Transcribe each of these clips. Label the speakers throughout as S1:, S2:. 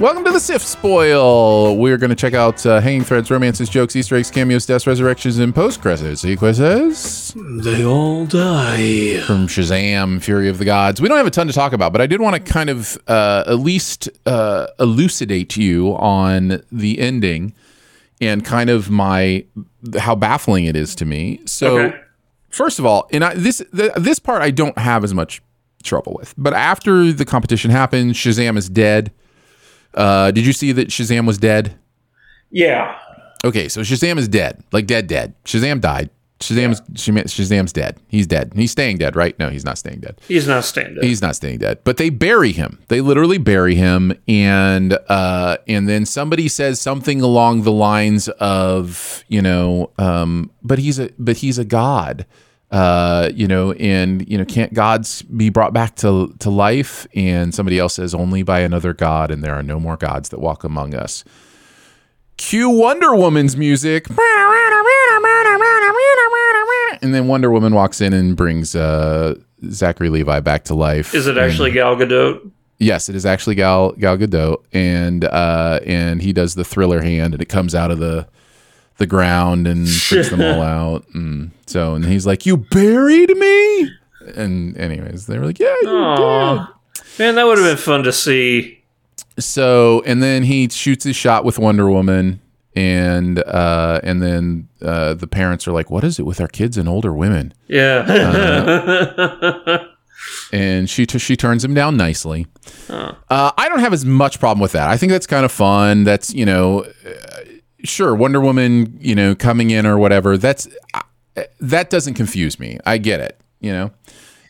S1: Welcome to the SiftSpoil. We're going to check out uh, hanging threads, romances, jokes, Easter eggs, cameos, deaths, resurrections, and post credit sequences
S2: They all die.
S1: from Shazam: Fury of the Gods. We don't have a ton to talk about, but I did want to kind of uh, at least uh, elucidate you on the ending and kind of my how baffling it is to me. So,
S2: Okay.
S1: first of all, and I, this th- this part I don't have as much trouble with, but after the competition happens, Shazam is dead. Uh, did you see that Shazam was dead?
S2: Yeah.
S1: Okay, so Shazam is dead, like dead, dead. Shazam died. Shazam's Shazam's dead. He's dead. He's staying dead, right? No, he's not staying dead.
S2: He's not standing.
S1: He's not staying dead. But they bury him. They literally bury him, and uh, and then somebody says something along the lines of, you know, um, but he's a but he's a god. Uh, you know, and you know, can't gods be brought back to to life? And somebody else says, only by another god, and there are no more gods that walk among us. Cue Wonder Woman's music. And then Wonder Woman walks in and brings uh, Zachary Levi back to life.
S2: Is it
S1: And-
S2: actually Gal Gadot?
S1: yes, it is actually Gal Gal Gadot, and uh, and he does the thriller hand, and it comes out of the the ground and freaks them all out. And so, and he's like, "You buried me." And anyways, they were like, "Yeah, you did."
S2: Man, that would have been fun to see.
S1: So, and then he shoots his shot with Wonder Woman, and uh, and then uh, the parents are like, "What is it with our kids and older women?"
S2: Yeah.
S1: and she t- she turns him down nicely. Uh, I don't have as much problem with that. I think that's kind of fun. That's you know, uh, sure, Wonder Woman, you know, coming in or whatever. That's that doesn't confuse me. I get it. You know.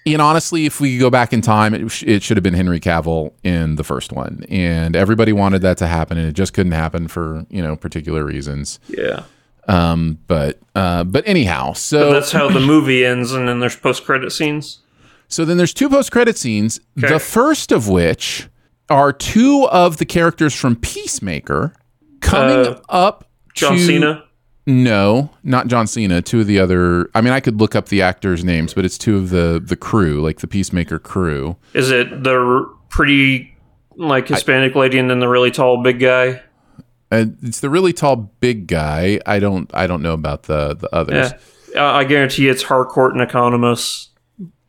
S1: And honestly, if we go back in time, it, sh- it should have been Henry Cavill in the first one, and everybody wanted that to happen, and it just couldn't happen for you know particular reasons.
S2: yeah.
S1: Um, but uh, but anyhow, so
S2: That's how the movie ends, and then there's post credit scenes.
S1: So then there's two post credit scenes.
S2: Okay.
S1: The first of which are two of the characters from Peacemaker coming
S2: Uh,
S1: up.
S2: John
S1: to,
S2: Cena.
S1: No, not John Cena. Two of the other. I mean, I could look up the actors' names, but it's two of the the crew, like the Peacemaker crew.
S2: Is it the r- pretty, like, Hispanic lady and then the really tall big guy?
S1: And it's the really tall big guy. I don't. I don't know about the the others.
S2: Yeah. Uh, I guarantee it's Harcourt and Economos.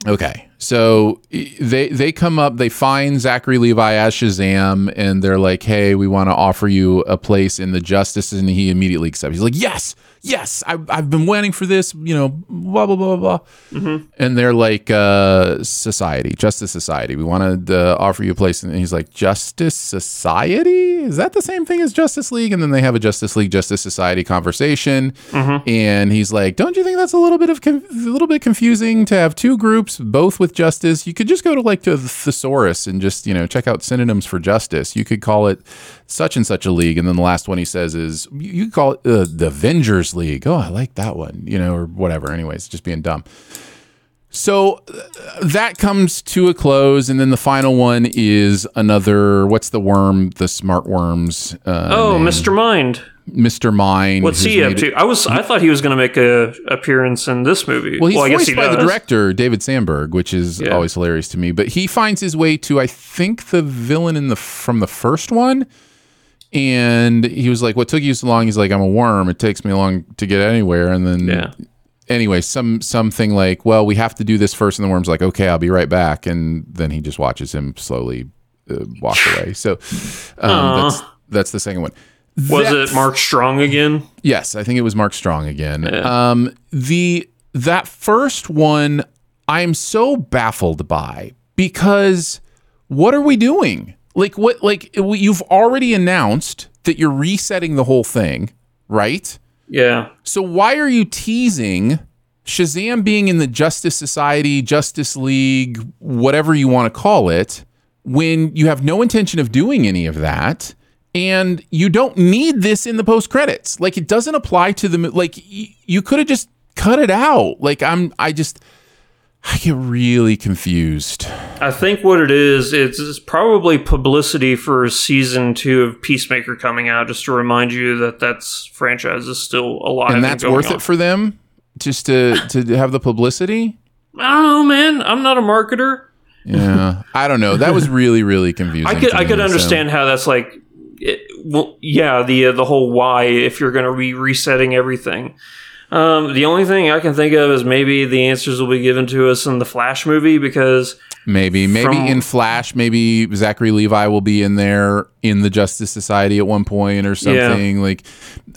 S1: Okay. So they they come up, they find Zachary Levi as Shazam, and they're like, "Hey, we want to offer you a place in the Justice," and he immediately accepts. He's like, "Yes, yes, I, I've been waiting for this." You know, blah blah blah blah. blah. And they're like, uh, "Society, Justice Society. We want to uh, offer you a place." And he's like, "Justice Society? Is that the same thing as Justice League?" And then they have a Justice League Justice Society conversation, and he's like, "Don't you think that's a little bit of con- a little bit confusing to have two groups both with justice? You could just go to like to the thesaurus and just you know check out synonyms for justice. You could call it such and such a league, and then the last one he says is you you could call it uh, the Avengers League. Oh, I like that one, you know, or whatever. Anyways, just being dumb." So uh, that comes to a close, and then the final one is another. What's the worm? The smart worms. Uh,
S2: Oh,
S1: name?
S2: Mr. Mind.
S1: Mr. Mind.
S2: What's he up to? I was I thought he was going to make a appearance in this movie.
S1: Well, he's
S2: I guess
S1: voiced
S2: he
S1: by the director David Sandberg, which is
S2: Yeah.
S1: always hilarious to me. But he finds his way to, I think, the villain in the from the first one, and he was like, "What took you so long?" He's like, "I'm a worm. It takes me long to get anywhere." And then,
S2: Yeah.
S1: anyway, some something like, "Well, we have to do this first. And the worm's like, "Okay, I'll be right back." And then he just watches him slowly uh, walk away. So um, that's that's the second one.
S2: Was
S1: That
S2: it Mark Strong again?
S1: Yes, I think it was Mark Strong again. Um, the that first one, I'm so baffled by because what are we doing? Like what? Like you've already announced that you're resetting the whole thing, right?
S2: Yeah.
S1: So why are you teasing Shazam being in the Justice Society, Justice League, whatever you want to call it, when you have no intention of doing any of that? And you don't need this in the post credits. Like it doesn't apply to the like y- you could have just cut it out. Like I'm I just I get really confused.
S2: I think what it is, it's, it's probably publicity for season two of Peacemaker coming out, just to remind you that that's franchise is still alive.
S1: And that's
S2: going
S1: worth
S2: on.
S1: it for them just to to have the publicity.
S2: Oh man. I'm not a marketer.
S1: Yeah, I don't know. That was really really confusing.
S2: I could I could
S1: me, so-
S2: understand how that's like it, well, yeah, the uh, the whole why if you're going to be resetting everything. Um, the only thing I can think of is maybe the answers will be given to us in the Flash movie because
S1: Maybe, maybe
S2: From-
S1: in Flash, maybe Zachary Levi will be in there in the Justice Society at one point or something. Like,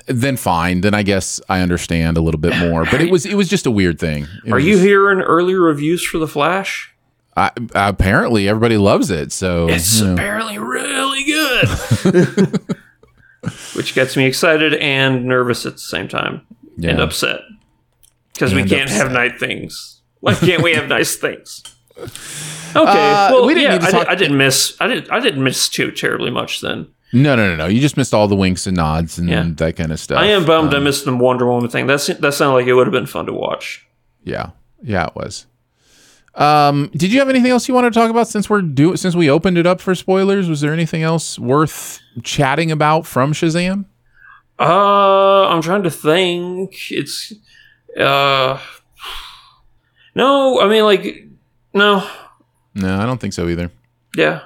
S1: then fine. Then I guess I understand a little bit more. But it was it was just a weird thing. It
S2: are
S1: was
S2: you hearing early reviews for the Flash?
S1: I, apparently, everybody loves it. So
S2: It's
S1: you know.
S2: apparently really good, which gets me excited and nervous at the same time and upset because we can't
S1: upset.
S2: have nice things. Why can't we have nice things? Okay,
S1: Uh,
S2: well,
S1: we didn't
S2: yeah, I,
S1: talk-
S2: did, I didn't miss. I didn't. I didn't miss too terribly much then.
S1: no, no, no, no. You just missed all the winks and nods and
S2: Yeah.
S1: that kind of stuff.
S2: I am bummed I
S1: Um,
S2: missed the Wonder Woman thing. That's that sounded like it would have been fun to watch.
S1: Yeah, yeah, it was. Um, did you have anything else you want to talk about since we're do since we opened it up for spoilers? Was there anything else worth chatting about from Shazam?
S2: Uh, I'm trying to think. It's uh, no. I mean, like, no.
S1: No, I don't think so either.
S2: Yeah,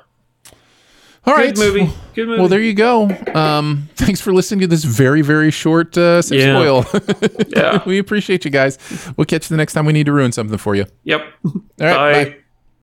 S1: All
S2: good movie. Good movie.
S1: Well, there you go. Um, thanks for listening to this very, very short uh, Sift
S2: Yeah.
S1: spoil.
S2: yeah.
S1: we appreciate you guys. We'll catch you the next time we need to ruin something for you.
S2: Yep.
S1: All right,
S2: Bye.
S1: bye.